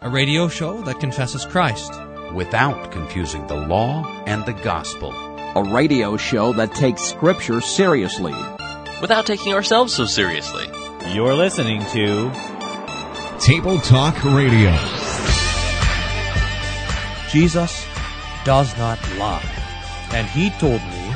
a radio show that confesses Christ without confusing the law and the gospel. A radio show that takes Scripture seriously without taking ourselves so seriously. You're listening to Table Talk Radio. Jesus does not lie. And he told me,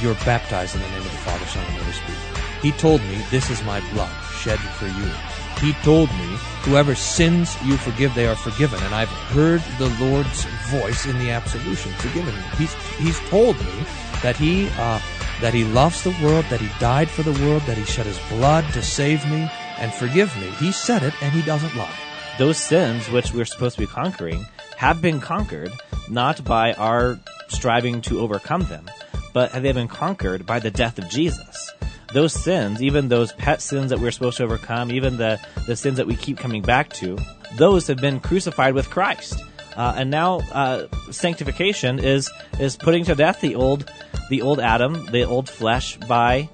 You're baptized in the name of the Father, Son, and Holy Spirit. He told me, This is my blood shed for you. He told me, Whoever sins you forgive, they are forgiven. And I've heard the Lord's voice in the absolution, forgiven me. He's, he's told me that he, uh, that he loves the world, that he died for the world, that he shed his blood to save me and forgive me. He said it, and he doesn't lie. Those sins which we're supposed to be conquering have been conquered not by our striving to overcome them, but have they been conquered by the death of Jesus. Those sins, even those pet sins that we're supposed to overcome, even the, the sins that we keep coming back to, those have been crucified with Christ. Uh, and now uh, sanctification is is putting to death the old the old Adam, the old flesh, by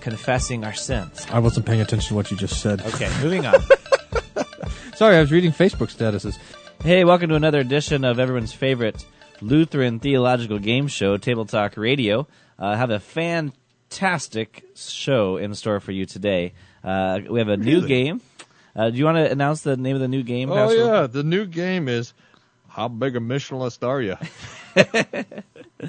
confessing our sins. I wasn't paying attention to what you just said. Okay, moving on. Sorry, I was reading Facebook statuses. Hey, welcome to another edition of everyone's favorite Lutheran theological game show, Table Talk Radio. Uh, have a fantastic show in store for you today. Uh, we have a Really? new game. Uh, do you want to announce the name of the new game? Oh Pastor? yeah, the new game is how big a Missionalist are you?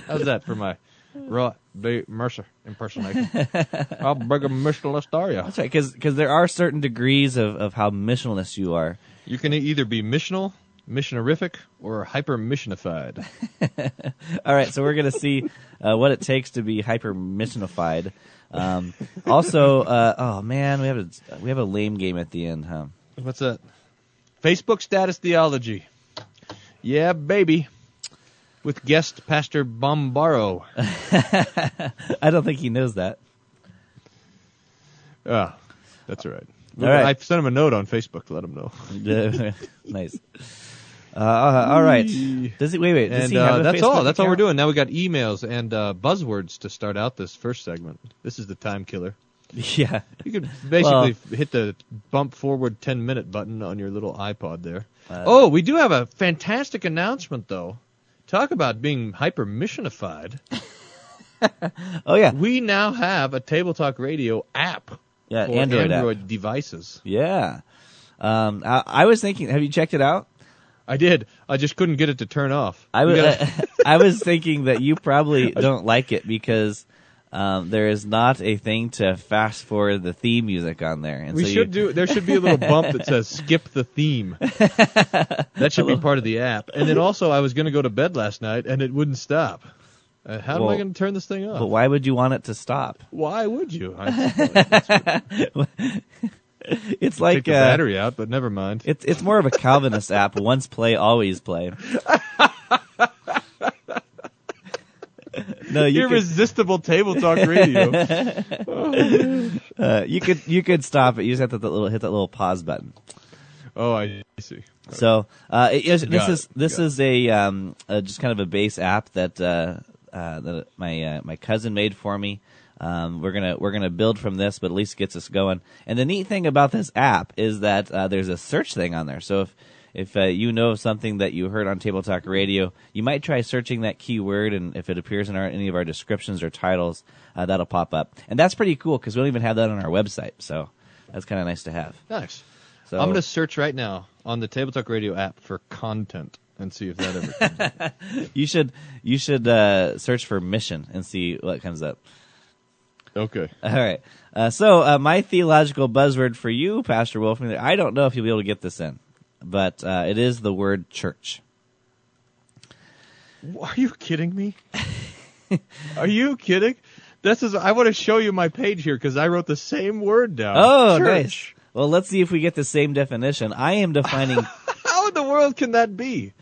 How's that for my Roy D. Mercer impersonation? how big a Missionalist are you? That's right, because there are certain degrees of, of how missionless you are. You can either be missional, missionerific, or hyper missionified. All right, so we're going to see uh, what it takes to be hyper missionified. Um, also, uh, oh man, we have a we have a lame game at the end, huh? What's that? Facebook status theology. Yeah, baby. With guest Pastor Bombaro. I don't think he knows that. Ah, that's right. All right. I sent him a note on Facebook to let him know. nice. Uh, uh, all right. Does he wait? Wait. Does And he have uh, a that's Facebook all. That's all we're account? doing. Now we got emails and uh, buzzwords to start out this first segment. This is the time killer. Yeah. You could basically hit the bump forward 10 minute button on your little iPod there. Uh, oh, we do have a fantastic announcement, though. Talk about being hyper missionified. oh, yeah. We now have a Table Talk Radio app Yeah, for Android Android, app. devices. Yeah. Um, I, I was thinking. Have you checked it out? I did. I just couldn't get it to turn off. I was. gotta- I was thinking that you probably don't like it because um, there is not a thing to fast forward the theme music on there. And we so should you, do. There should be a little bump that says "skip the theme." that should be part of the app. And then also, I was going to go to bed last night, and it wouldn't stop. Uh, how am I going to turn this thing off? But why would you want it to stop? Why would you? I, It's like take the uh, battery out, but never mind. It's it's more of a Calvinist app. Once play, always play. no, you could, Irresistible table talk radio. uh, you could you could stop it. You just have to hit that little hit that little pause button. oh, I see. So uh, is, this is this got is a um, uh, just kind of a base app that uh, uh, that my uh, my cousin made for me. Um, we're gonna we're gonna build from this, but at least gets us going. And the neat thing about this app is that uh, there's a search thing on there. So if if uh, you know something that you heard on Table Talk Radio, you might try searching that keyword, and if it appears in our, any of our descriptions or titles, uh, that'll pop up. And that's pretty cool because we don't even have that on our website. So that's kind of nice to have. Nice. So I'm going to search right now on the Table Talk Radio app for content and see if that ever. comes up. you should you should uh, search for mission and see what comes up. Okay. All right. Uh, so uh, my theological buzzword for you, Pastor Wolfmueller, I don't know if you'll be able to get this in, but uh, it is the word church. Are you kidding me? Are you kidding? This is. I want to show you my page here because I wrote the same word down. Oh, Church. nice. Well, let's see if we get the same definition. I am defining. How in the world can that be?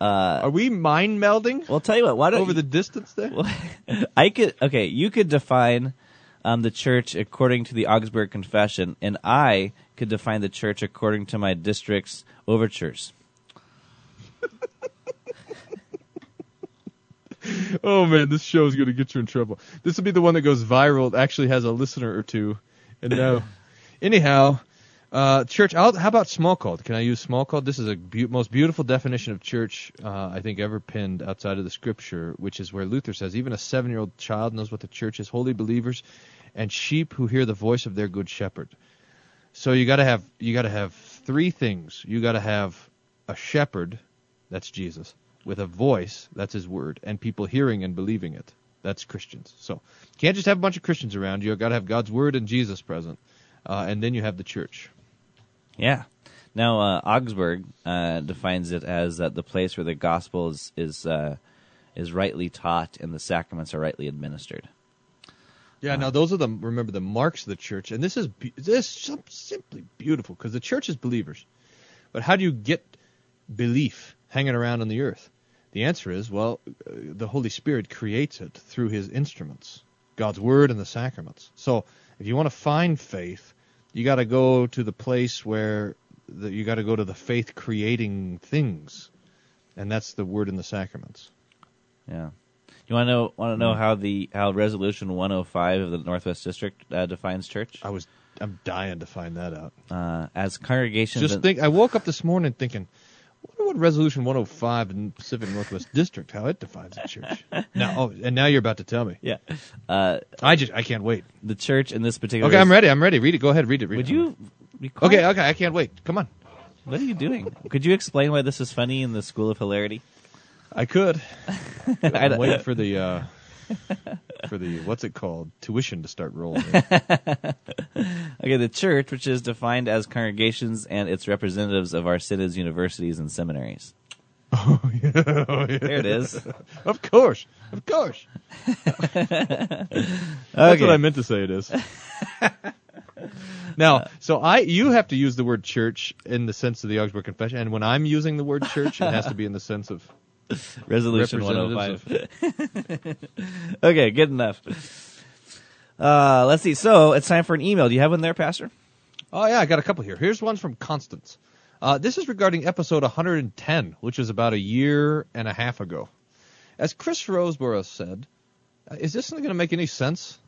Uh, Are we mind melding well, tell you what. Why don't over you- the distance there? I could okay. You could define um, the church according to the Augsburg Confession, and I could define the church according to my district's overtures. Oh man, this show is going to get you in trouble. This will be the one that goes viral. It actually has a listener or two. And now, anyhow, Uh, church. I'll, how about Smalcald? Can I use Smalcald? This is a beau- most beautiful definition of church uh, I think ever penned outside of the scripture, which is where Luther says even a seven-year-old child knows what the church is: holy believers and sheep who hear the voice of their good shepherd. So you got to have you got to have three things. You got to have a shepherd, that's Jesus, with a voice, that's his word, and people hearing and believing it. That's Christians. So you can't just have a bunch of Christians around you. You got to have God's word and Jesus present, uh, and then you have the church. Yeah. Now, uh, Augsburg uh, defines it as uh, the place where the gospel is is, uh, is rightly taught and the sacraments are rightly administered. Yeah, now those are the remember the marks of the church, and this is this is simply beautiful because the church is believers. But how do you get belief hanging around on the earth? The answer is well, uh, the Holy Spirit creates it through His instruments, God's Word and the sacraments. So if you want to find faith, you got to go to the place where the, you got to go to the faith creating things, and that's the Word in the sacraments. Yeah. You want to know want to know how the how Resolution 105 of the Northwest District uh, defines church I was I'm dying to find that out. uh, as congregations. Just think. I woke up this morning thinking, wonder what Resolution 105 in Pacific Northwest District, how it defines the church. now, oh, and now you're about to tell me. yeah. Uh, I just, I can't wait. the church in this particular. Okay, I'm ready. I'm ready. Read it. Go ahead. Read it. Read Would it. you? be quiet? Okay, okay. I can't wait. Come on. What are you doing? Could you explain why this is funny in the School of Hilarity? I could. I I'm waiting for the, uh, for the what's it called? Tuition to start rolling. Okay, the church, which is defined as congregations and its representatives of our synods, universities, and seminaries. oh, yeah. Oh, yeah. There it is. Of course. Of course. That's Okay. what I meant to say it is. now, uh, so I you have to use the word church in the sense of the Augsburg Confession, and when I'm using the word church, it has to be in the sense of Resolution 105. Okay, good enough. Uh, let's see. So it's time for an email. Do you have one there, Pastor? Oh yeah, I got a couple here. Here's one from Constance. Uh, this is regarding episode 110, which was about a year and a half ago. As Chris Rosebrough said, uh, is this going to make any sense?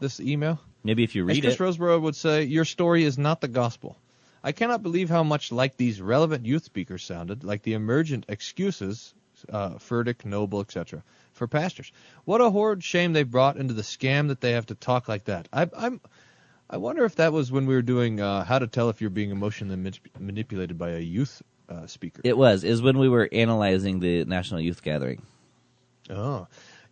This email. Maybe if you As read Chris it. Rosebrough would say, your story is not the gospel. I cannot believe how much like these relevant youth speakers sounded, like the emergent excuses, uh, Furtick, Noble, etc., for pastors. What a horrid shame they brought into the scam that they have to talk like that. I, I'm, I wonder if that was when we were doing uh, how to tell if you're being emotionally manip- manipulated by a youth uh, speaker. It was is when we were analyzing the National Youth Gathering. Oh.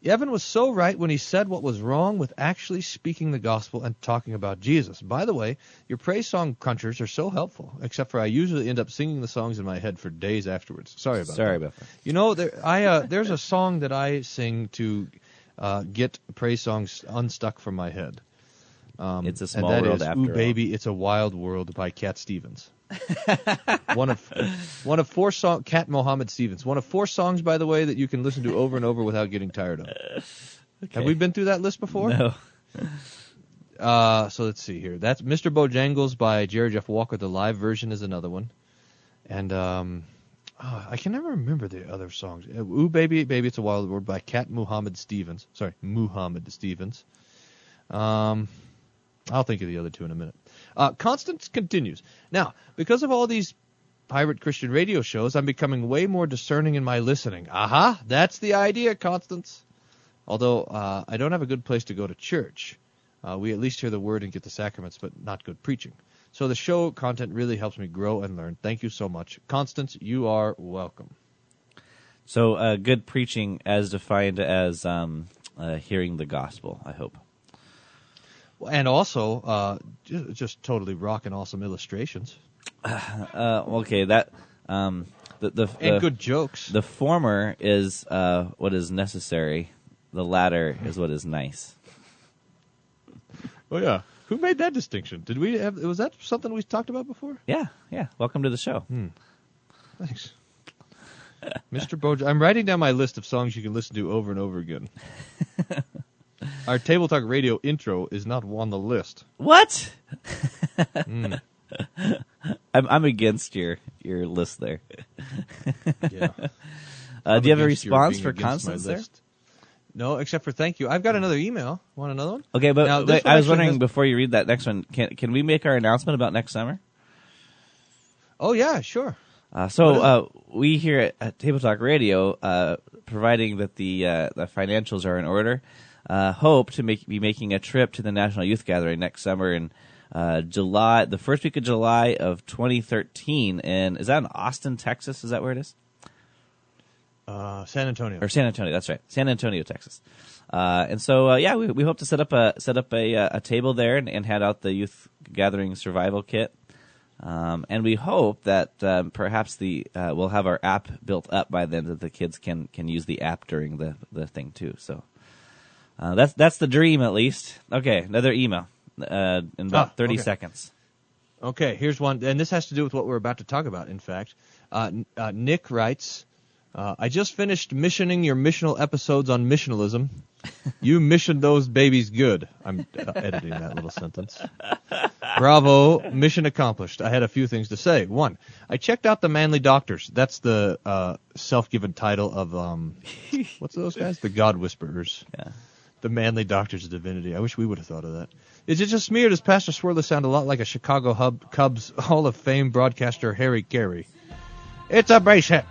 Evan was so right when he said what was wrong with actually speaking the gospel and talking about Jesus. By the way, your praise song crunchers are so helpful, except for I usually end up singing the songs in my head for days afterwards. Sorry about Sorry that. about that. You know, there, I uh, there's a song that I sing to uh, get praise songs unstuck from my head. Um, It's a and small that world is, Ooh, all. baby, it's a wild world by Cat Stevens. One of one of four song Cat Mohammed Stevens. One of four songs, by the way, that you can listen to over and over without getting tired of. Have we been through that list before? No. Uh, so let's see here. That's Mr. Bojangles by Jerry Jeff Walker. The live version is another one, and um, oh, I can never remember the other songs. Uh, Ooh, baby, baby, it's a wild world by Cat Muhammad Stevens. Sorry, Muhammad Stevens. Um, I'll think of the other two in a minute. Uh, Constance continues. Now, because of all these pirate Christian radio shows, I'm becoming way more discerning in my listening. Aha, that's the idea, Constance. Although uh, I don't have a good place to go to church, uh, we at least hear the word and get the sacraments, but not good preaching. So the show content really helps me grow and learn. Thank you so much, Constance. You are welcome. So uh, good preaching, as defined as um, uh, hearing the gospel. I hope. And also, uh, just, just totally rocking awesome illustrations Uh, okay, that um, the the and the, good jokes. the former is uh, what is necessary. The latter is what is nice. oh yeah, who made that distinction? Did we have? Was that something we talked about before? Yeah, yeah. Welcome to the show. Hmm. Thanks. Mr. Boj, I'm writing down my list of songs you can listen to over and over again. Our Table Talk Radio intro is not on the list. What? Hmm. I'm I'm against your your list there. Yeah. Uh, do you have a response for Constance there? No, except for thank you. I've got another email. Want another one? Okay, but Now, wait, I was wondering has- before you read that next one, can can we make our announcement about next summer? Oh yeah, sure. Uh, so uh, we here at, at Table Talk Radio, uh, providing that the uh, the financials are in order, uh, hope to make be making a trip to the National Youth Gathering next summer in uh, July, the first week of July of 2013. And is that in Austin, Texas? Is that where it is? Uh, San Antonio. or San Antonio. That's right, San Antonio, Texas. Uh, and so, uh, yeah, we, we hope to set up a set up a, uh, a table there and, and hand out the youth gathering survival kit. Um, and we hope that um, perhaps the uh, we'll have our app built up by then that the kids can can use the app during the the thing too. So uh, that's that's the dream at least. Okay, another email uh, in about Ah, thirty okay. seconds. Okay, here's one, and this has to do with what we're about to talk about. In fact, uh, uh, Nick writes, uh, "I just finished missioning your missional episodes on missionalism. You missioned those babies good." I'm uh, editing that little sentence. Bravo, mission accomplished. I had a few things to say. One, I checked out the Manly Doctors. That's the uh, self-given title of um, what's those guys? The God Whisperers. Yeah. The Manly Doctors of Divinity. I wish we would have thought of that. Is it just me or does Pastor Swirler sound a lot like a Chicago Hub Cubs Hall of Fame broadcaster Harry Caray? It's a brace hit.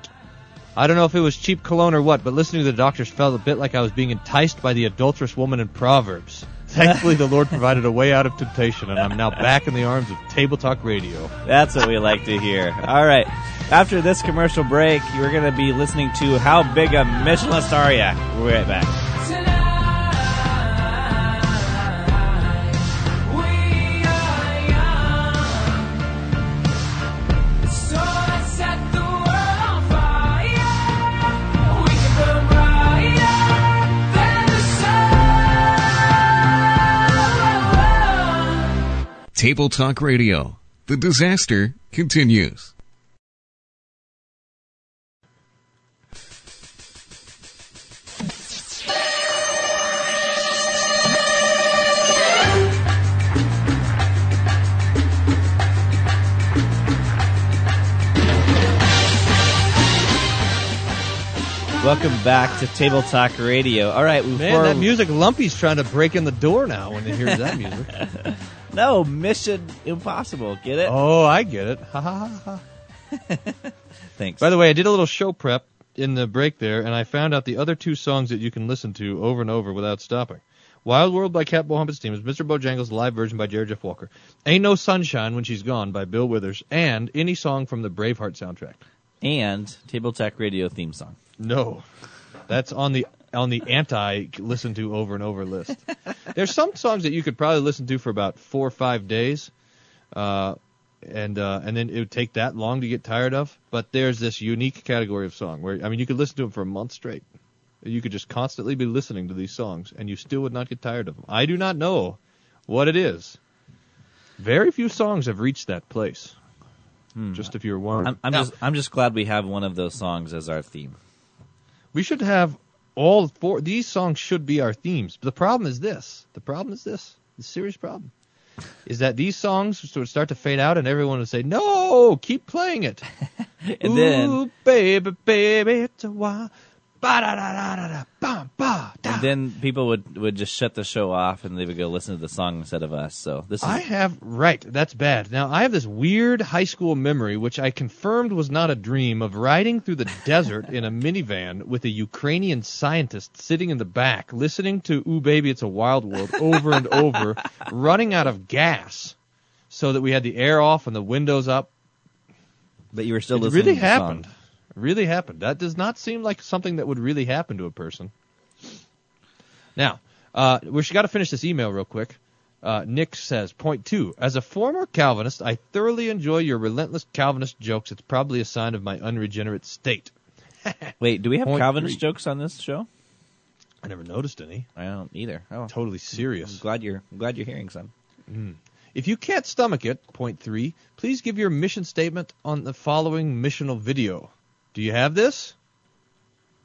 I don't know if it was cheap cologne or what, but listening to the doctors felt a bit like I was being enticed by the adulterous woman in Proverbs. Thankfully, the Lord provided a way out of temptation, and I'm now back in the arms of Table Talk Radio. That's what we like to hear. All right. After this commercial break, you're going to be listening to How Big a Missionalist Are Ya? We'll be right back. Table Talk Radio. The disaster continues. Welcome back to Table Talk Radio. All right, before Man, that music Lumpy's trying to break in the door now when he hears that music. No, Mission Impossible. Get it? oh, I get it. Ha ha ha ha. Thanks. By the way, I did a little show prep in the break there, and I found out the other two songs that you can listen to over and over without stopping. Wild World by Cat Bohump's team is Mr. Bojangles' live version by Jerry Jeff Walker. Ain't No Sunshine When She's Gone by Bill Withers, and any song from the Braveheart soundtrack. and Table Talk Radio theme song. No, that's on the on the anti listen to over and over list. There's some songs that you could probably listen to for about four or five days, uh, and uh, and then it would take that long to get tired of. But there's this unique category of song where I mean you could listen to them for a month straight. You could just constantly be listening to these songs, and you still would not get tired of them. I do not know what it is. Very few songs have reached that place. Just if you're one. I'm, I'm Now- just I'm just glad we have one of those songs as our theme. We should have all four. These songs should be our themes. But the problem is this. The problem is this. The serious problem is that these songs would start to fade out, and everyone would say, "No, keep playing it." And then Ooh, baby, baby, it's a while. And then people would would just shut the show off and they would go listen to the song instead of us. So this is I have right. That's bad. Now I have this weird high school memory, which I confirmed was not a dream, of riding through the desert in a minivan with a Ukrainian scientist sitting in the back, listening to "Ooh Baby, It's a Wild World" over and over, running out of gas, so that we had the air off and the windows up. but you were still it listening really to the song. Really happened. That does not seem like something that would really happen to a person. Now, uh, we got to finish this email real quick. Uh, Nick says, point two, as a former Calvinist, I thoroughly enjoy your relentless Calvinist jokes. It's probably a sign of my unregenerate state. Wait, do we have Point Calvinist three. jokes on this show? I never noticed any. I don't either. Oh, Totally I'm serious. glad you're I'm glad you're hearing some. If you can't stomach it, point three, please give your mission statement on the following missional video. Do you have this?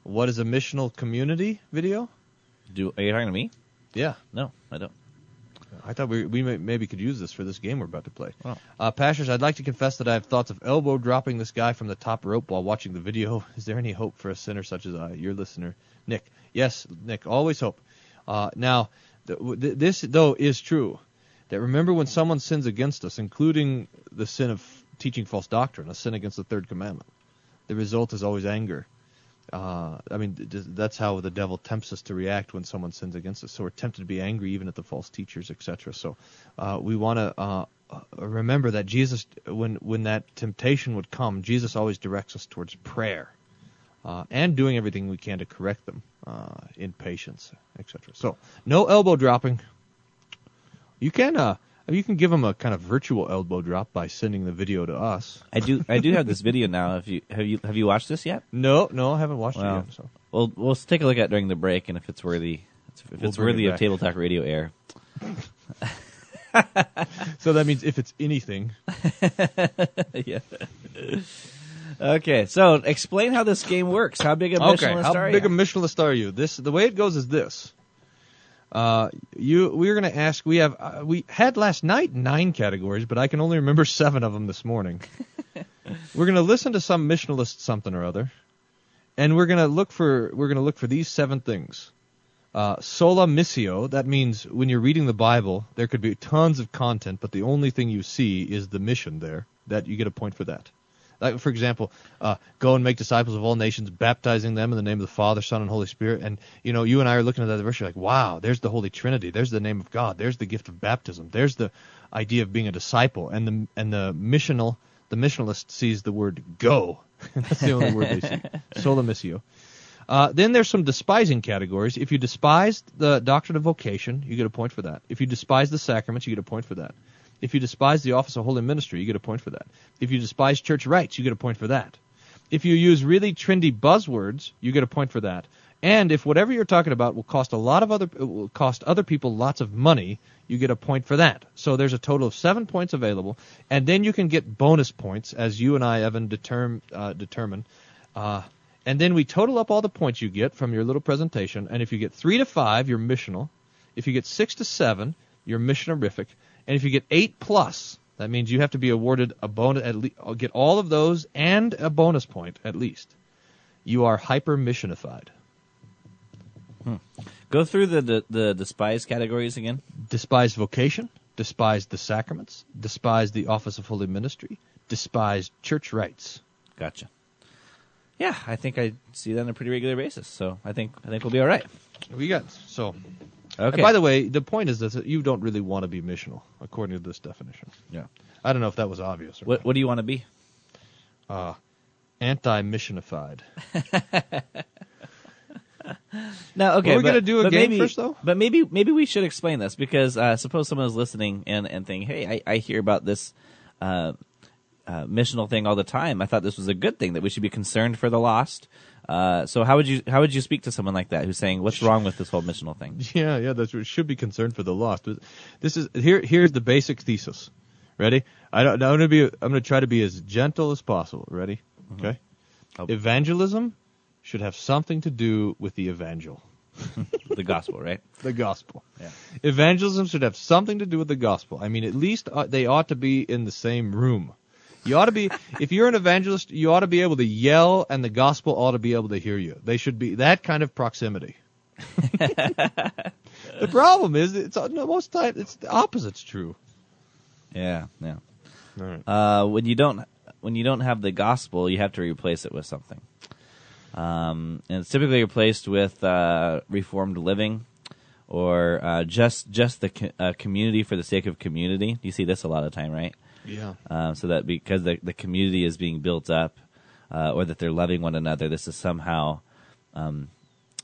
What is a missional community video? Do are you talking to me? Yeah. No, I don't. I thought we we may, maybe could use this for this game we're about to play. Oh. Uh, Pastors, I'd like to confess that I have thoughts of elbow dropping this guy from the top rope while watching the video. Is there any hope for a sinner such as I, your listener, Nick? Yes, Nick, always hope. Uh, now, th- th- this though is true. That remember when someone sins against us, including the sin of teaching false doctrine, a sin against the third commandment. The result is always anger. Uh, I mean, that's how the devil tempts us to react when someone sins against us. So we're tempted to be angry even at the false teachers, etc. So uh, we want to uh, uh, remember that Jesus, when when that temptation would come, Jesus always directs us towards prayer uh, and doing everything we can to correct them uh, in patience, etc. So no elbow dropping. You can you can give them a kind of virtual elbow drop by sending the video to us. I do I do have this video now. If you have you have you watched this yet? No, no, I haven't watched Well, it yet. So We'll we'll take a look at it during the break, and if it's worthy, if We'll it's bring it worthy of. Table Talk Radio air, so that means if it's anything, yeah. Okay, so explain how this game works. How big a okay. missionalist How are big you? a missionalist are you? This the way it goes is this. Uh, you we're gonna ask. We have uh, we had last night nine categories, but I can only remember seven of them this morning. we're gonna listen to some missionalist something or other, and we're gonna look for we're gonna look for these seven things. Uh, sola missio. That means when you're reading the Bible, there could be tons of content, but the only thing you see is the mission there. That you get a point for that. Like for example, uh, go and make disciples of all nations, baptizing them in the name of the Father, Son, and Holy Spirit. And you know, you and I are looking at that verse. You're like, wow, there's the Holy Trinity. There's the name of God. There's the gift of baptism. There's the idea of being a disciple. And the and the missional, the missionalist sees the word go. That's the only word they see. Sola missio. Uh, then there's some despising categories. If you despise the doctrine of vocation, you get a point for that. If you despise the sacraments, you get a point for that. If you despise the office of holy ministry, you get a point for that. If you despise church rights, you get a point for that. If you use really trendy buzzwords, you get a point for that. And if whatever you're talking about will cost a lot of other will cost other people lots of money, you get a point for that. So there's a total of seven points available, and then you can get bonus points as you and I, Evan, determ, uh, determine. Uh, and then we total up all the points you get from your little presentation. And if you get three to five, you're missional. If you get six to seven, you're missionarific. And if you get eight plus, that means you have to be awarded a bonus. At le- uh, get all of those and a bonus point at least. You are hyper missionified. Hmm. Go through the, the the despise categories again. Despise vocation, despise the sacraments, despise the office of holy ministry, despise church rights. Gotcha. Yeah, I think I see that on a pretty regular basis. So I think I think we'll be all right. We got so. Okay. And by the way, the point is that you don't really want to be missional, according to this definition. yeah. I don't know if that was obvious or What what do you want to be? uh, anti-missionified. No, okay. Are we but- gonna do a but game maybe, first, though? But maybe maybe we should explain this because uh, suppose someone is listening and and thinking, hey, I, I hear about this uh, uh, missional thing all the time. I thought this was a good thing that we should be concerned for the lost. Uh, so how would you how would you speak to someone like that who's saying, what's wrong with this whole missional thing? Yeah, yeah, that's should be concerned for the lost. But This is here. Here's the basic thesis. Ready? I don't. I'm gonna be. I'm gonna try to be as gentle as possible. Ready? Okay. Oh. Evangelism should have something to do with the evangel, the gospel, right? the gospel. Yeah. Evangelism should have something to do with the gospel. I mean, at least uh, they ought to be in the same room. You ought to be. if you're an evangelist, you ought to be able to yell, and the gospel ought to be able to hear you. They should be that kind of proximity. the problem is, it's no, most time it's the opposite's true. Yeah, yeah. Right. Uh, when you don't when you don't have the gospel, you have to replace it with something. Um, and it's typically replaced with uh, reformed living, or uh, just just the co- uh, community for the sake of community. You see this a lot of time, right? Yeah. Um, so that because the the community is being built up, uh, or that they're loving one another, this is somehow um,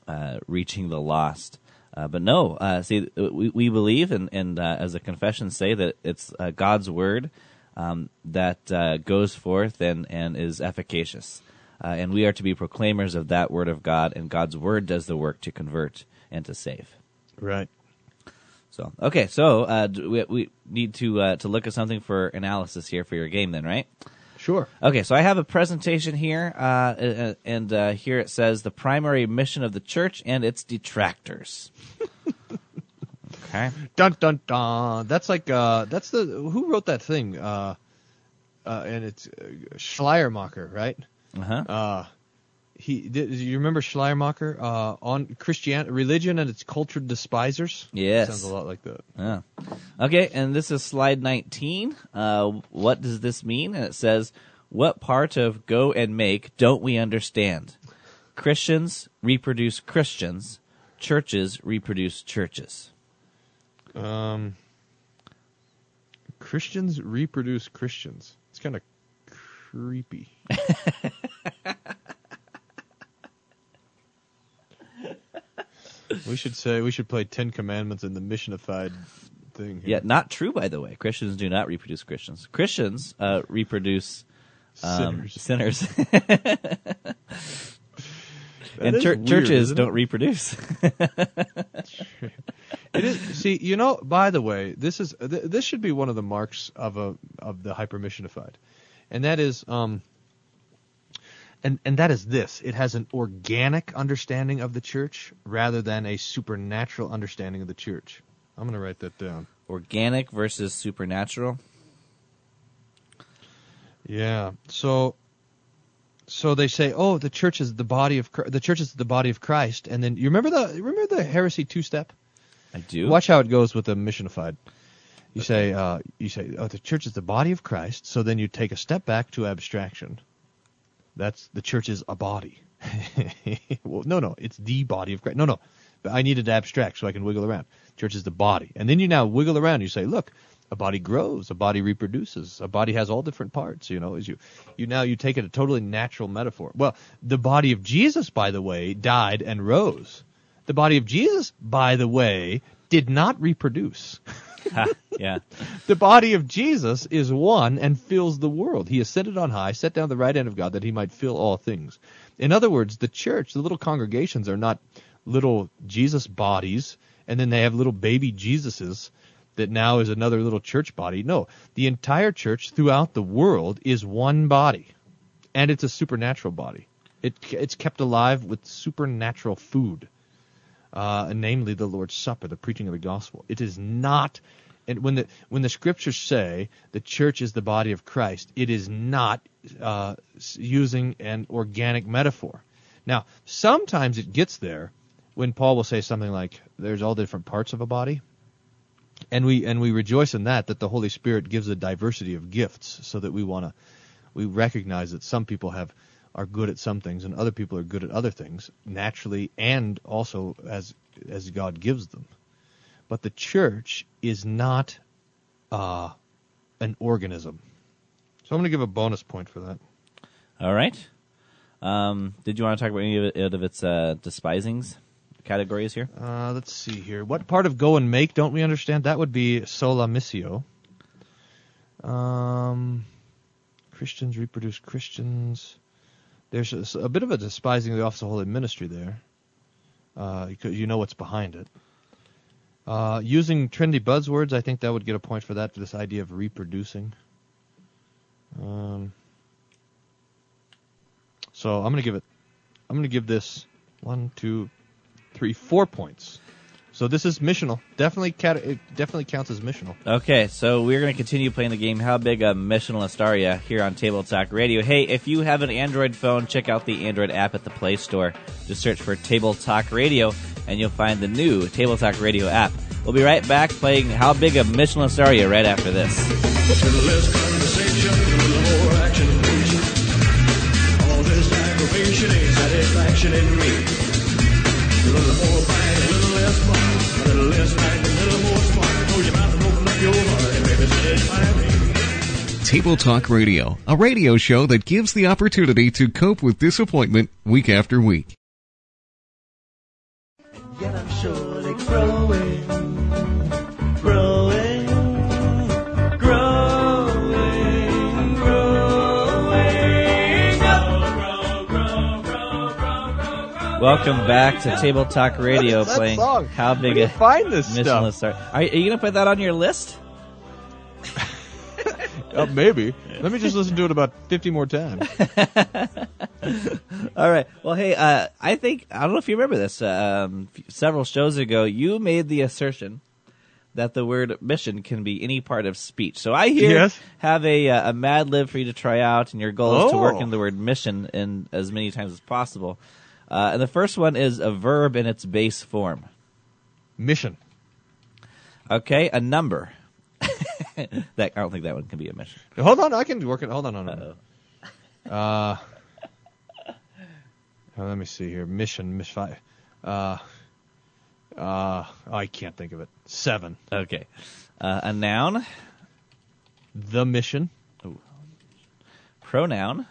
uh, reaching the lost. Uh, but no, uh, see, we, we believe, and, and uh, as the confessions say, that it's uh, God's word um, that uh, goes forth and, and is efficacious. Uh, and we are to be proclaimers of that word of God, and God's word does the work to convert and to save. Right. So okay, so uh, we, we need to uh, to look at something for analysis here for your game, then, right? Sure. Okay, so I have a presentation here, uh, and uh, here it says the primary mission of the church and its detractors. okay. Dun dun dun. That's like uh, that's the who wrote that thing? Uh, uh, and it's uh, Schleiermacher, right? Uh huh. He did. You remember Schleiermacher uh, on Christian religion and its cultured despisers? Yes. sounds a lot like that. Yeah. Okay, and this is slide 19. Uh, what does this mean? And it says, What part of go and make don't we understand? Christians reproduce Christians, churches reproduce churches. Um, Christians reproduce Christians. It's kind of creepy. we should say we should play Ten Commandments in the missionified thing. Here. Yeah, not true, by the way. Christians do not reproduce Christians. Christians uh, reproduce um, Sinners. sinners. And chur- weird, churches don't it? reproduce. It is. See, you know. By the way, this is th- this should be one of the marks of a of the hypermissionified, and that is um. And and that is this. It has an organic understanding of the church rather than a supernatural understanding of the church. I'm gonna write that down. Organic versus supernatural. Yeah. So. So they say, oh, the church is the body of the church is the body of Christ, and then you remember the remember the heresy two step. I do. Watch how it goes with the missionified. You say, uh, you say, oh, the church is the body of Christ. So then you take a step back to abstraction. That's the church is a body. well, no, no, it's the body of Christ. No, no, I needed to abstract so I can wiggle around. Church is the body, and then you now wiggle around. You say, look, a body grows, a body reproduces, a body has all different parts. You know, as you, you now you take it a totally natural metaphor. Well, the body of Jesus, by the way, died and rose. The body of Jesus, by the way, did not reproduce. Yeah. The body of Jesus is one and fills the world. He ascended on high, set down the right hand of God that he might fill all things. In other words, the church, the little congregations are not little Jesus bodies and then they have little baby Jesuses that now is another little church body. No, the entire church throughout the world is one body. And it's a supernatural body. It, it's kept alive with supernatural food uh, namely the Lord's Supper, the preaching of the gospel. It is not, and when the when the scriptures say the church is the body of Christ, it is not uh, using an organic metaphor. Now, sometimes it gets there when Paul will say something like, "There's all different parts of a body." And we and we rejoice in that that the Holy Spirit gives a diversity of gifts, so that we want to we recognize that some people have are good at some things and other people are good at other things naturally and also as as God gives them. But the church is not uh, an organism. So I'm going to give a bonus point for that. All right. Um, did you want to talk about any of, it, of its uh, despisings categories here? Uh, let's see here. What part of go and make don't we understand? That would be sola missio. Um, Christians reproduce Christians. There's a bit of a despising of the office of holy ministry there. Uh, because you know what's behind it. Uh, using trendy buzzwords, I think that would get a point for that. For this idea of reproducing. Um, so I'm gonna give it. I'm gonna give this one, two, three, four points. So this is missional. Definitely, cat- it definitely counts as missional. Okay, so we're going to continue playing the game How Big a Missional Astaria here on Table Talk Radio. Hey, if you have an Android phone, check out the Android app at the Play Store. Just search for Table Talk Radio, and you'll find the new Table Talk Radio app. We'll be right back playing How Big a Missional Astaria right after this. Table Talk Radio, a radio show that gives the opportunity to cope with disappointment week after week. Yet I'm surely growing, growing, growing, growing. Grow, grow, grow, grow, grow, grow. Welcome back to Table Talk Radio, That playing song. How Big Where do you a find this Missional stuff? Astaria. Are, are you going to put that on your list? Uh, maybe. Let me just listen to it about 50 more times. All right. Well, hey, uh, I think I don't know if you remember this. Um, several shows ago, you made the assertion that the word mission can be any part of speech. So I here Yes. have a uh, a Mad Lib for you to try out, and your goal is to work Oh. in the word mission in as many times as possible. Uh, and the first one is a verb in its base form. Mission. Okay, a number. that I don't think that one can be a mission. Hold on, I can work it. Hold on, hold on. Uh, uh, let me see here. Mission, mission five. Uh, uh, I can't think of it. Seven. Okay, uh, a noun, The mission. pronoun.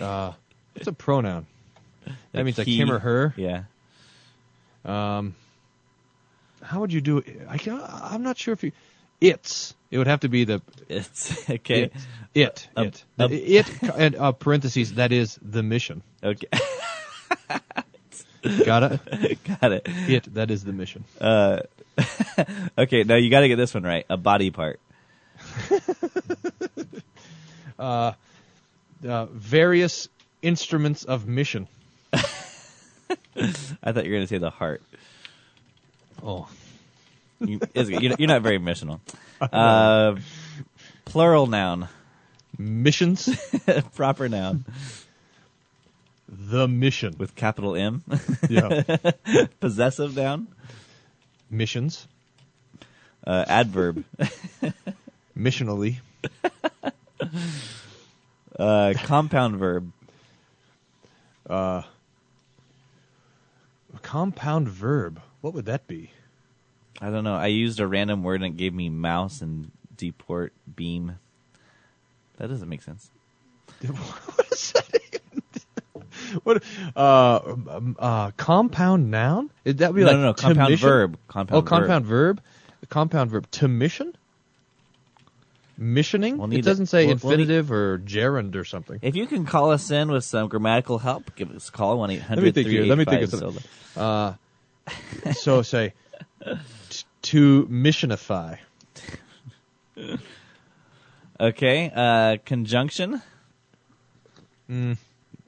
Uh, it's a pronoun. That means like he- him or her. Yeah. Um, how would you do it? I can, I'm not sure if you. It's. It would have to be the It's okay. It. It. A- it. a- it. And uh, parentheses. That is the mission. Okay, Got it. got it. It. That is the mission. Uh, okay, now you got to get this one right. A body part. Uh, various instruments of mission. I thought you were going to say the heart. Oh. You, you're not very missional. Uh, plural noun, Missions. proper noun the mission. with capital M. Yeah. Possessive noun, Missions. uh, adverb, Missionally. uh, compound verb, A compound verb. What would that be? I don't know. I used a random word and it gave me mouse and deport beam. That doesn't make sense. what is that? what? Uh, um, uh, compound noun? Is that be No, like no, no. Compound verb. Compound Oh, verb. compound verb. Compound verb to mission. Missioning. We'll it doesn't say We'll- we'll need- infinitive or gerund or something. If you can call us in with some grammatical help, give us a call one eight Let me think here. Let me think of something. Uh, so say to missionify. Okay, uh, conjunction. Mm,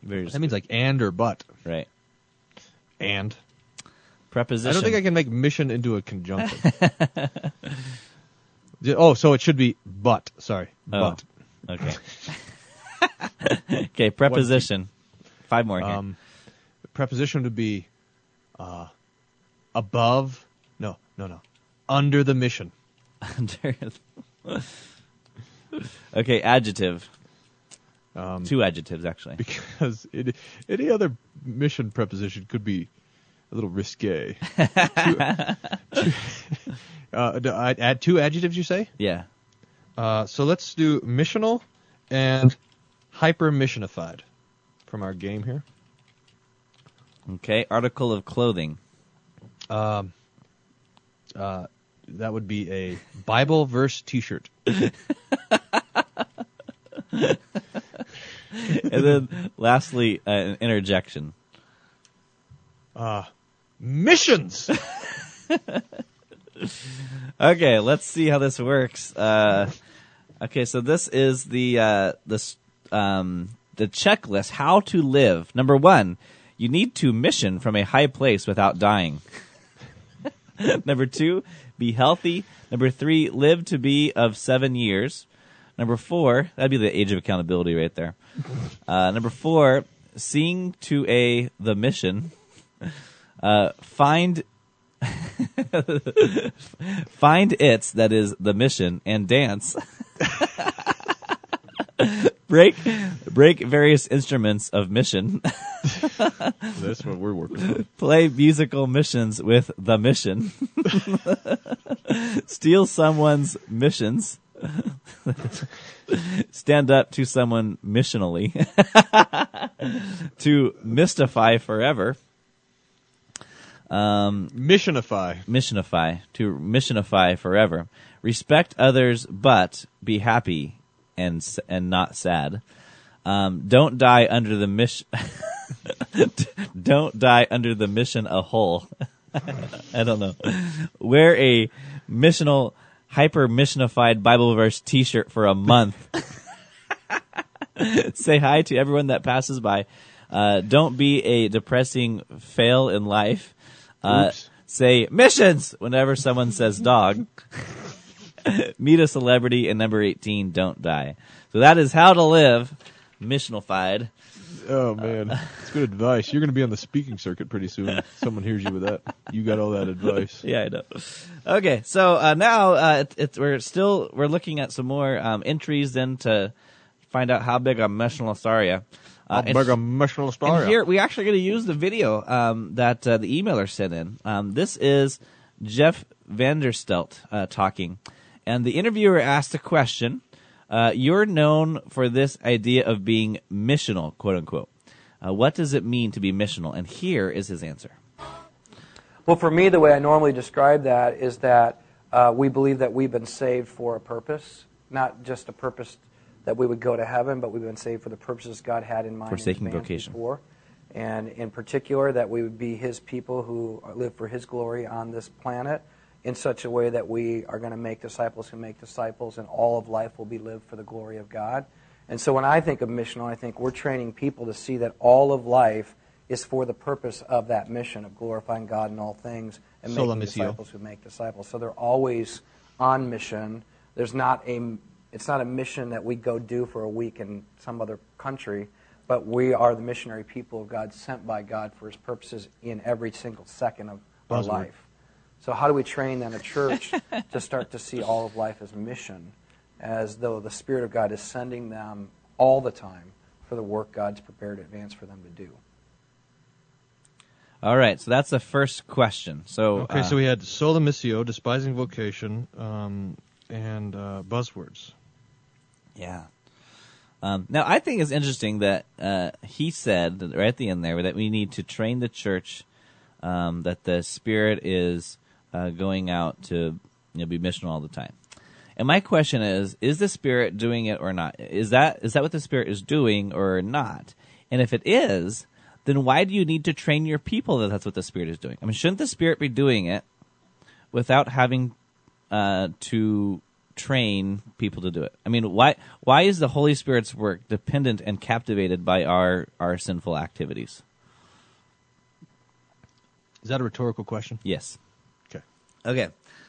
that means like and or but. right. And. Preposition. I don't think I can make mission into a conjunction. Oh, so it should be but. Sorry, Oh. but. Okay. okay, preposition. Five more here. Um, preposition would be uh, above. No, no, no. Under the mission. Under. okay, adjective. Um, Two adjectives actually. because it, any other mission preposition could be a little risque. Two- two- uh, add two adjectives, you say? Yeah. Uh, so let's do missional and hyper missionified from our game here. Okay, article of clothing. Um, uh, that would be a Bible verse T-shirt. and then lastly, uh, an interjection. Missions. Okay, let's see how this works. Uh, okay, so this is the uh, this um, the checklist: how to live. Number one, you need to mission from a high place without dying. Number two, be healthy. Number three, live to be of seven years. Number four, that'd be the age of accountability right there. Uh, number four, sing to a the mission. Uh, find find its that is the mission and dance. break break various instruments of mission. That's what we're working on. Play musical missions with the mission. Steal someone's missions. Stand up to someone missionally. to mystify forever. Um, missionify. missionify to missionify forever respect others but be happy and and not sad. Um, don't die under the mission don't die under the mission a hole. I don't know. Wear a missional hyper missionified bible verse t-shirt for a month. Say hi to everyone that passes by. Uh, don't be a depressing fail in life. Uh, say missions whenever someone says dog. Meet a celebrity, and number 18, don't die. So that is how to live missionalified. Oh man, it's good advice. You're going to be on the speaking circuit pretty soon. Someone hears you with that. You got all that advice. Yeah, I know. Okay, so uh, now uh, it, it's we're still we're looking at some more um, entries then to find out how big a you. Uh, Mega emotional story. And here we actually going to use the video um, that uh, the emailer sent in. Um, this is Jeff Vanderstelt uh, talking, and the interviewer asked a question. Uh, you're known for this idea of being missional, quote unquote. Uh, what does it mean to be missional? And here is his answer. Well, for me, the way I normally describe that is that uh, we believe that we've been saved for a purpose, not just a purpose that we would go to heaven, but we've been saved for the purposes God had in mind. in Forsaking vocation. Before. And in particular, that we would be His people who live for His glory on this planet in such a way that we are going to make disciples who make disciples, and all of life will be lived for the glory of God. And so when I think of missional, I think we're training people to see that all of life is for the purpose of that mission of glorifying God in all things and Sola making missio. disciples who make disciples. So they're always on mission. There's not a it's not a mission that we go do for a week in some other country, but we are the missionary people of God sent by God for his purposes in every single second of our Buzzword. life. So how do we train then a church to start to see all of life as mission, as though the Spirit of God is sending them all the time for the work God's prepared in advance for them to do? All right, so that's the first question. So Okay, uh, so we had sola missio, despising vocation, um, and uh, buzzwords. Yeah. Um, now, I think it's interesting that uh, he said that right at the end there that we need to train the church um, that the Spirit is uh, going out to you know, be missional all the time. And my question is: Is the Spirit doing it or not? Is that is that what the Spirit is doing or not? And if it is, then why do you need to train your people that that's what the Spirit is doing? I mean, shouldn't the Spirit be doing it without having uh, to train people to do it. I mean, why why is the Holy Spirit's work dependent and captivated by our our sinful activities? Is that a rhetorical question? Yes. Okay.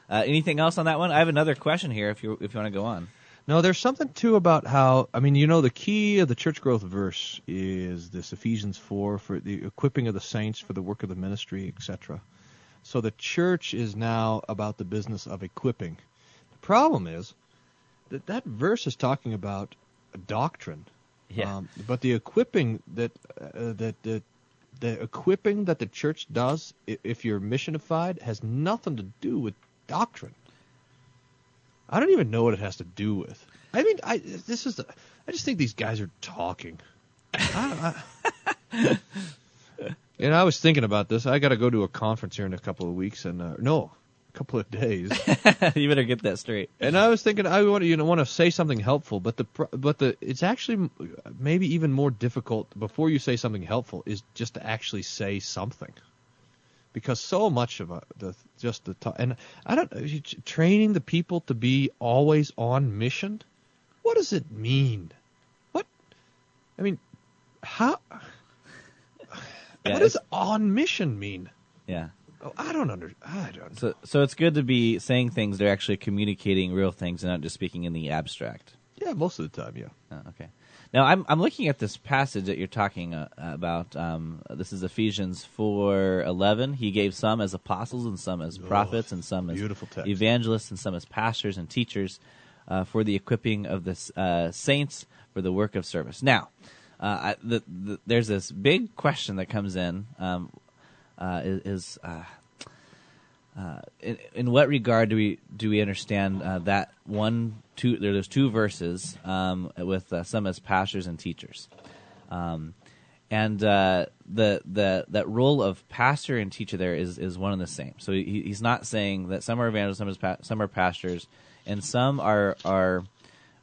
Uh, anything else on that one? I have another question here. If you if you want to go on. No, there's something too about how I mean, you know, the key of the church growth verse is this Ephesians four for the equipping of the saints for the work of the ministry, etc. So the church is now about the business of equipping. The problem is that that verse is talking about doctrine, Yeah. um, but the equipping that uh, that that the equipping that the church does, if you're missionified, has nothing to do with doctrine. I don't even know what it has to do with. I mean, I this is the, I just think these guys are talking. I, I, and I was thinking about this. I got to go to a conference here in a couple of weeks, and uh, no, couple of days. you better get that straight. and I was thinking I want to you know want to say something helpful, but the but the it's actually maybe even more difficult before you say something helpful is just to actually say something. Because so much of uh, the just the ta- and I don't training the people to be always on mission. What does it mean? What I mean, how Yeah, what does on mission mean? Yeah. Oh, I don't under I don't So so it's good to be saying things that are actually communicating real things and not just speaking in the abstract. Yeah, most of the time, yeah. Oh, okay. Now I'm I'm looking at this passage that you're talking uh, about. Um, this is Ephesians four eleven. He gave some as apostles and some as prophets and some as evangelists and some as pastors and teachers uh, for the equipping of the uh, saints for the work of service. Now, uh, I, the, the, there's this big question that comes in. Um, uh, is, uh, uh, in, in what regard do we do we understand uh, that one two there, there's two verses um, with uh, some as pastors and teachers um, and uh, the the that role of pastor and teacher there is is one and the same so he, he's not saying that some are evangelists some, pa- some are pastors and some are are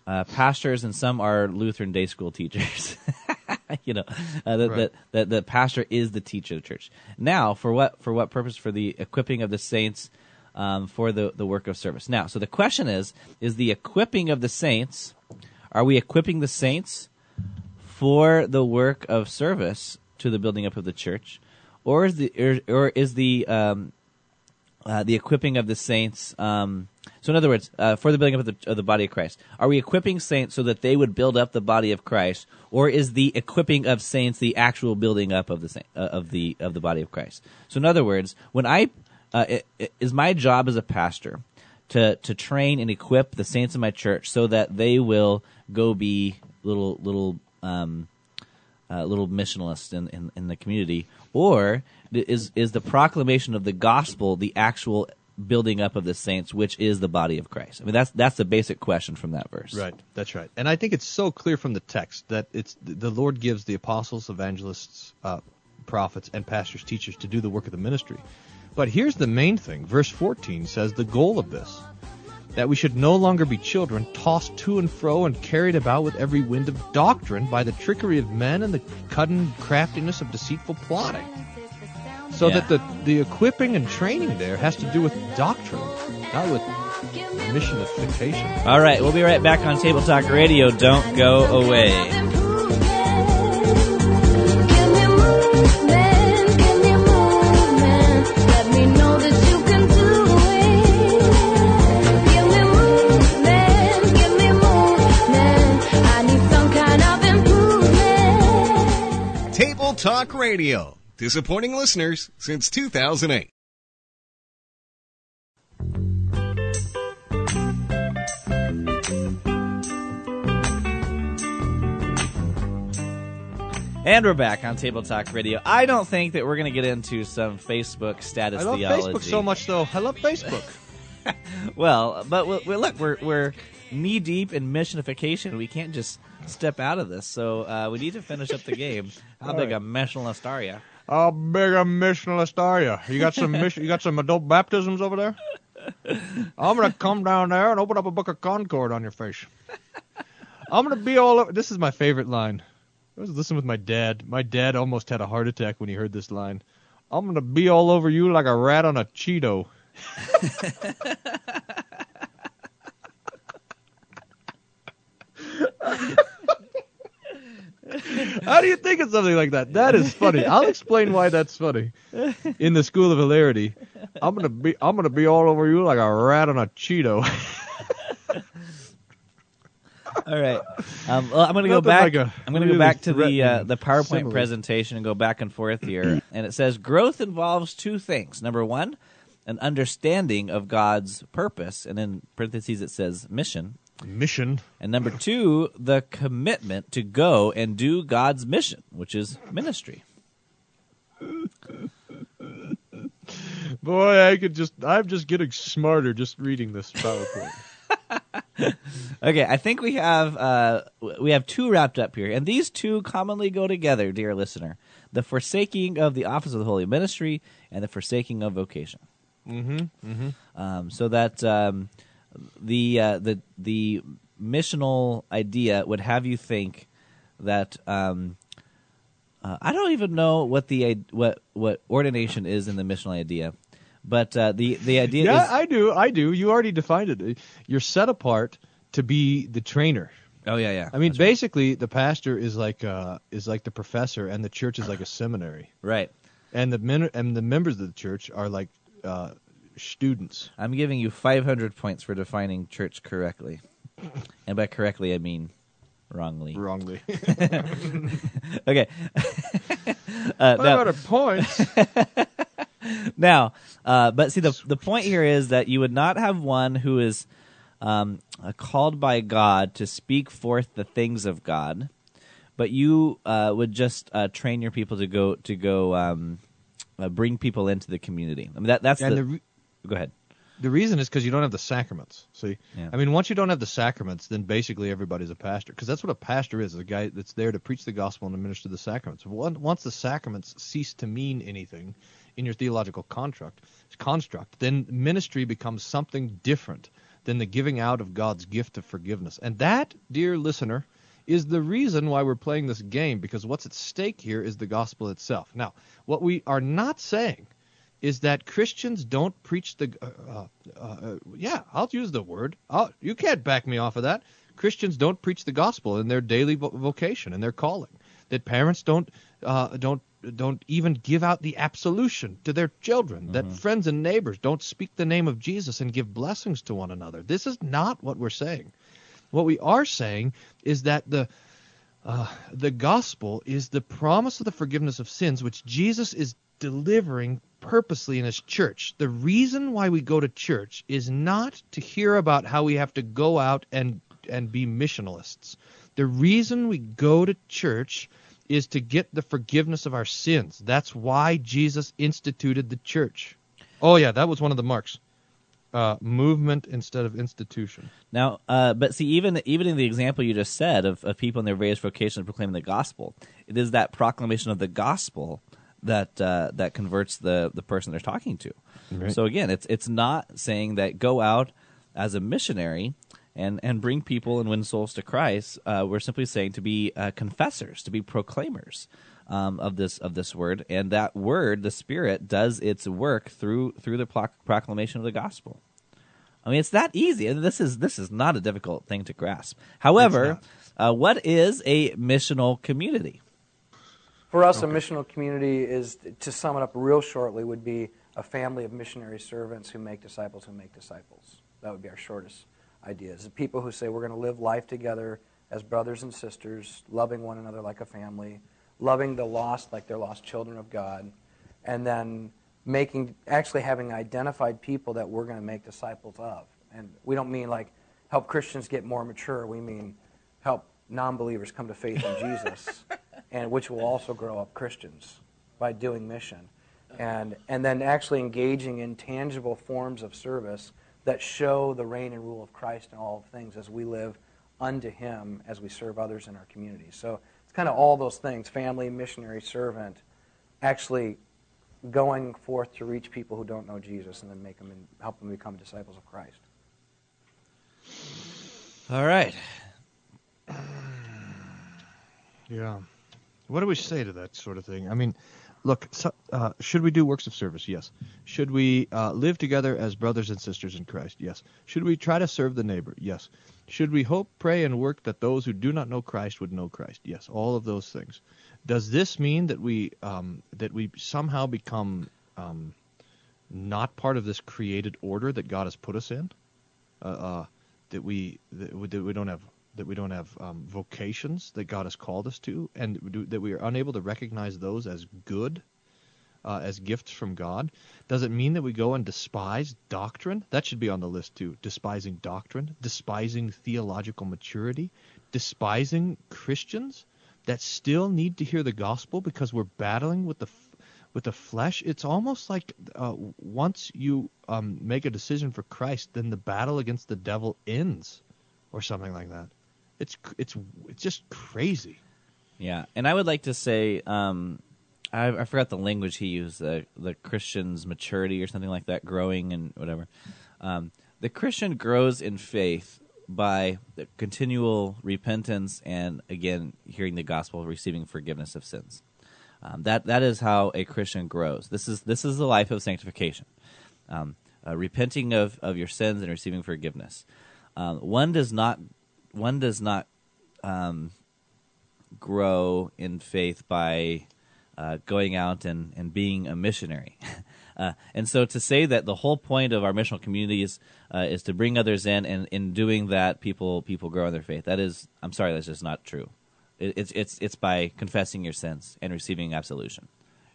uh, pastors and some are Lutheran day school teachers. you know, uh, that, Right. that that the pastor is the teacher of the church. Now, for what for what purpose? For the equipping of the saints um, for the the work of service. Now, so the question is: Is the equipping of the saints? Are we equipping the saints for the work of service to the building up of the church, or is the or, or is the um, uh, the equipping of the saints. Um, so, in other words, uh, for the building up of the, of the body of Christ, are we equipping saints so that they would build up the body of Christ, or is the equipping of saints the actual building up of the saint, uh, of the of the body of Christ? So, in other words, when I uh, it, it is my job as a pastor to to train and equip the saints in my church so that they will go be little little um, uh, little missionalists in, in, in the community, or is is the proclamation of the gospel the actual building up of the saints, which is the body of Christ? I mean, that's that's the basic question from that verse. Right, that's right. And I think it's so clear from the text that it's the Lord gives the apostles, evangelists, uh, prophets, and pastors, teachers to do the work of the ministry. But here's the main thing. Verse 14 says the goal of this that we should no longer be children, tossed to and fro and carried about with every wind of doctrine by the trickery of men and the cunning craftiness of deceitful plotting. So Yeah. that the, the equipping and training there has to do with doctrine, not with missionification. All right, we'll be right back on Table Talk Radio. Don't go away. Table Talk Radio. Disappointing listeners since 2008. And we're back on Table Talk Radio. I don't think that we're going to get into some Facebook status I love theology. Facebook so much, though. I love Facebook. Well, but we we look, we're we're knee deep in missionification. We can't just step out of this, so uh, we need to finish up the game. How big a missionalist are you? How big a missionalist are you? You got some mission, you got some adult baptisms over there? I'm gonna come down there and open up a book of Concord on your face. I'm gonna be all over. This is my favorite line. I was listening with my dad. My dad almost had a heart attack when he heard this line. I'm gonna be all over you like a rat on a Cheeto. How do you think of something like that? That is funny. I'll explain why that's funny. In the school of hilarity, I'm gonna be I'm gonna be all over you like a rat on a Cheeto. All right. Um, well, I'm going to go Nothing back. like a I'm to go really back to the uh, threatening the PowerPoint simile. presentation and go back and forth here. and it says growth involves two things. Number one, an understanding of God's purpose, and in parentheses it says mission. Mission. And number two, the commitment to go and do God's mission, which is ministry. Boy, I could just I'm just getting smarter just reading this PowerPoint. Okay, I think we have uh, we have two wrapped up here, and these two commonly go together, dear listener: the forsaking of the office of the holy ministry and the forsaking of vocation. mm-hmm. Mm-hmm. Um, so that um, the uh, the the missional idea would have you think that um, uh, I don't even know what the what what ordination is in the missional idea, but uh, the the idea Yeah, is I do. I do. You already defined it. You're set apart to be the trainer. oh yeah yeah I mean, That's right. basically, the pastor is like uh, is like the professor, and the church is like a seminary, right. and the men and the members of the church are like uh, students. I'm giving you 500 points for defining church correctly, and by correctly I mean wrongly. Wrongly. Okay. uh, now, points. now, uh, but see, the the point here is that you would not have one who is um, uh, called by God to speak forth the things of God, but you uh, would just uh, train your people to go to go um, uh, bring people into the community. I mean, that that's and the. the go ahead. the reason is because you don't have the sacraments. See, Yeah. I mean, once you don't have the sacraments, then basically everybody's a pastor, because that's what a pastor is—a guy that's there to preach the gospel and administer the sacraments. Once the sacraments cease to mean anything in your theological construct, construct, then ministry becomes something different than the giving out of God's gift of forgiveness. And that, dear listener, is the reason why we're playing this game, because what's at stake here is the gospel itself. Now, what we are not saying is that Christians don't preach the. Uh, uh, uh, yeah, I'll use the word. I'll, you can't back me off of that. Christians don't preach the gospel in their daily vo- vocation and their calling. That parents don't uh, don't don't even give out the absolution to their children. That friends and neighbors don't speak the name of Jesus and give blessings to one another. This is not what we're saying. What we are saying is that the uh, the gospel is the promise of the forgiveness of sins, which Jesus is delivering purposely in his church. The reason why we go to church is not to hear about how we have to go out and and be missionalists. The reason we go to church is to get the forgiveness of our sins. That's why Jesus instituted the church. Oh yeah, that was one of the marks. Uh, movement instead of institution. Now, uh, but see, even even in the example you just said of, of people in their various vocations proclaiming the gospel, it is that proclamation of the gospel that uh, that converts the the person they're talking to. Right. So again, it's it's not saying that go out as a missionary and and bring people and win souls to Christ. Uh, we're simply saying to be uh, confessors, to be proclaimers. Um, of this of this word, and that word, the Spirit, does its work through through the proc- proclamation of the gospel. I mean, it's that easy. This is this is not a difficult thing to grasp. However, uh, what is a missional community? For us, a missional community is, to sum it up real shortly, would be a family of missionary servants who make disciples who make disciples. That would be our shortest idea. Is the people who say we're going to live life together as brothers and sisters, loving one another like a family, loving the lost like they're lost children of God, and then making actually having identified people that we're going to make disciples of. And we don't mean like help Christians get more mature. We mean help non-believers come to faith in Jesus, and which will also grow up Christians by doing mission, and and then actually engaging in tangible forms of service that show the reign and rule of Christ in all things as we live unto Him as we serve others in our community. So it's kind of all those things: family, missionary, servant, actually going forth to reach people who don't know Jesus and then make them and help them become disciples of Christ. All right. Yeah. What do we say to that sort of thing? I mean, look, so, uh, should we do works of service? Yes. Should we uh, live together as brothers and sisters in Christ? Yes. Should we try to serve the neighbor? Yes. Should we hope, pray, and work that those who do not know Christ would know Christ? Yes. All of those things. Does this mean that we um, that we somehow become um, not part of this created order that God has put us in? Uh, uh, that we that we, that we don't have that we don't have um, vocations that God has called us to, and that we are unable to recognize those as good, uh, as gifts from God? Does it mean that we go and despise doctrine? That should be on the list too. Despising doctrine, despising theological maturity, despising Christians that still need to hear the gospel because we're battling with the with the flesh. It's almost like uh, once you um, make a decision for Christ, then the battle against the devil ends, or something like that. It's it's it's just crazy. Yeah, and I would like to say, um, I, I forgot the language he used, the the Christian's maturity or something like that, growing and whatever. Um, the Christian grows in faith by the continual repentance and again hearing the gospel, receiving forgiveness of sins. Um, that that is how a Christian grows. This is this is the life of sanctification, um, uh, repenting of, of your sins and receiving forgiveness. Um, one does not one does not um, grow in faith by uh, going out and, and being a missionary. uh, and so to say that the whole point of our missional communities uh, is to bring others in, and in doing that, people people grow in their faith. That is, I'm sorry, that's just not true. It, it's it's it's by confessing your sins and receiving absolution.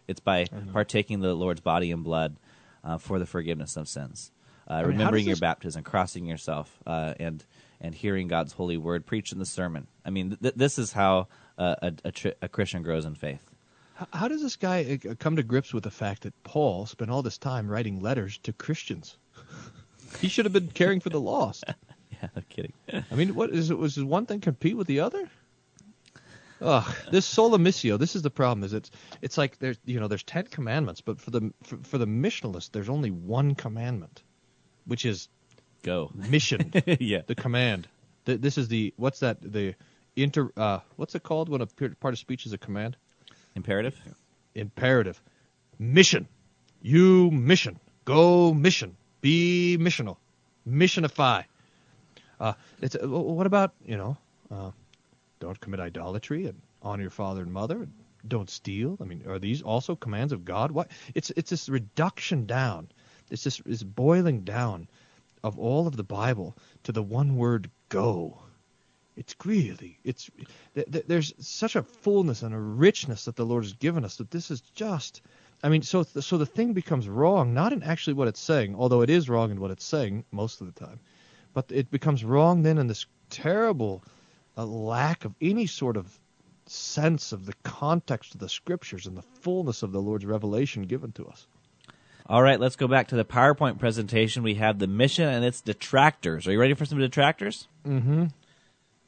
It's by partaking the Lord's body and blood uh, for the forgiveness of sins. Uh, mean, remembering your this- baptism, crossing yourself, uh, and and hearing God's holy word preached in the sermon. I mean, th- this is how uh, a, a, tr- a Christian grows in faith. How, how does this guy uh, come to grips with the fact that Paul spent all this time writing letters to Christians? he should have been caring for the lost. Yeah, no kidding. I mean, what is it? Was one thing compete with the other? Ugh, this sola missio. This is the problem. Is it's it's like there's you know there's ten commandments, but for the for, for the missionalist, there's only one commandment, which is Go. mission. yeah. the command. Th this is the what's that the inter uh what's it called when a part of speech is a command? Imperative. Imperative. Mission. You mission. Go mission. Be missional. Missionify. Uh, it's uh, what about you know, uh, don't commit idolatry and honor your father and mother and don't steal. I mean, are these also commands of God? What? It's it's this reduction down. It's this is boiling down of all of the Bible to the one word go. It's really it's th- th- there's such a fullness and a richness that the Lord has given us that this is just I mean so th- so the thing becomes wrong not in actually what it's saying although it is wrong in what it's saying most of the time but it becomes wrong then in this terrible uh, lack of any sort of sense of the context of the scriptures and the fullness of the Lord's revelation given to us. All right, let's go back to the PowerPoint presentation. We have the mission and its detractors. Are you ready for some detractors? Mm-hmm.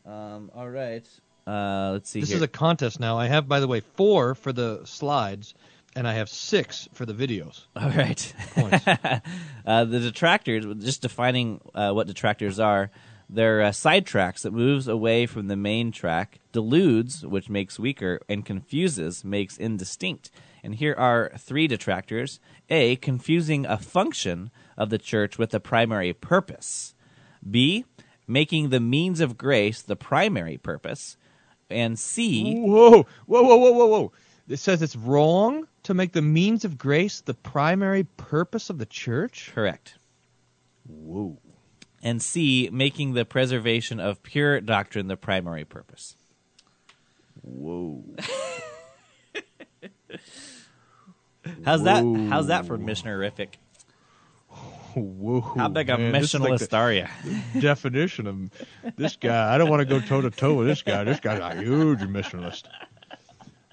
Um, all right. Uh, let's see This here. is a contest now. I have, by the way, four for the slides, and I have six for the videos. All right. Uh, the detractors, just defining uh, what detractors are, they're uh, sidetracks that moves away from the main track, deludes, which makes weaker, and confuses, makes indistinct. And here are three detractors. A, confusing a function of the church with the primary purpose. B, making the means of grace the primary purpose. And C, Whoa, whoa, whoa, whoa, whoa, whoa! It says it's wrong to make the means of grace the primary purpose of the church. correct. Whoa. And C, making the preservation of pure doctrine the primary purpose. Whoa. How's that? How's that for missionerific? Whoa. How big a man, this is like missionalist are you? definition of this guy. I don't want to go toe to toe with this guy. This guy's a huge missionalist.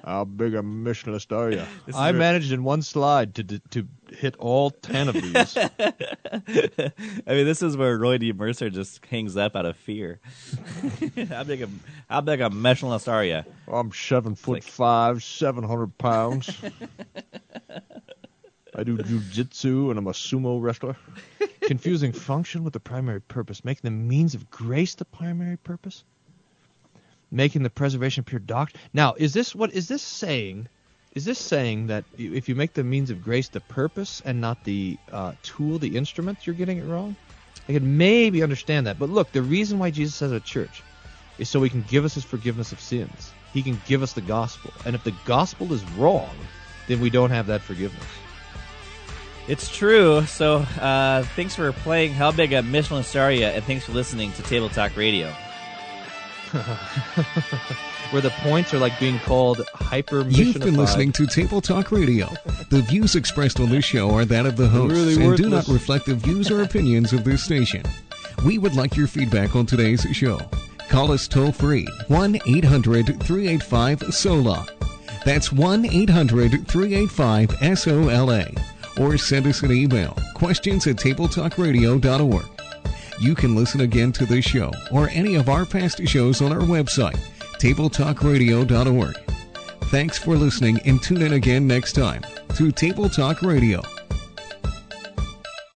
How big a missionalist are you? I is a- managed in one slide to to hit all ten of these. I mean, this is where Roy D. Mercer just hangs up out of fear. how big a how big a missionalist are you? I'm seven foot like- five, seven hundred pounds. I do jujitsu and I'm a sumo wrestler. Confusing function with the primary purpose, making the means of grace the primary purpose, making the preservation pure doctrine. Now, is this what is this saying? Is this saying that if you make the means of grace the purpose and not the uh, tool, the instrument, you're getting it wrong? I could maybe understand that, but look, the reason why Jesus has a church is so he can give us his forgiveness of sins. He can give us the gospel. And if the gospel is wrong, then we don't have that forgiveness. It's true. So, uh, thanks for playing How Big a Missionalist Are Ya? And thanks for listening to Table Talk Radio. Where the points are like being called hyper You've been listening to Table Talk Radio. The views expressed on this show are that of the hosts Really and do not reflect the views or opinions of this station. We would like your feedback on today's show. Call us toll free 1 800 385 SOLA. That's 1 800 385 SOLA. Or send us an email questions at tabletalkradio.org. You can listen again to this show or any of our past shows on our website, tabletalkradio.org. Thanks for listening and tune in again next time to Table Talk Radio.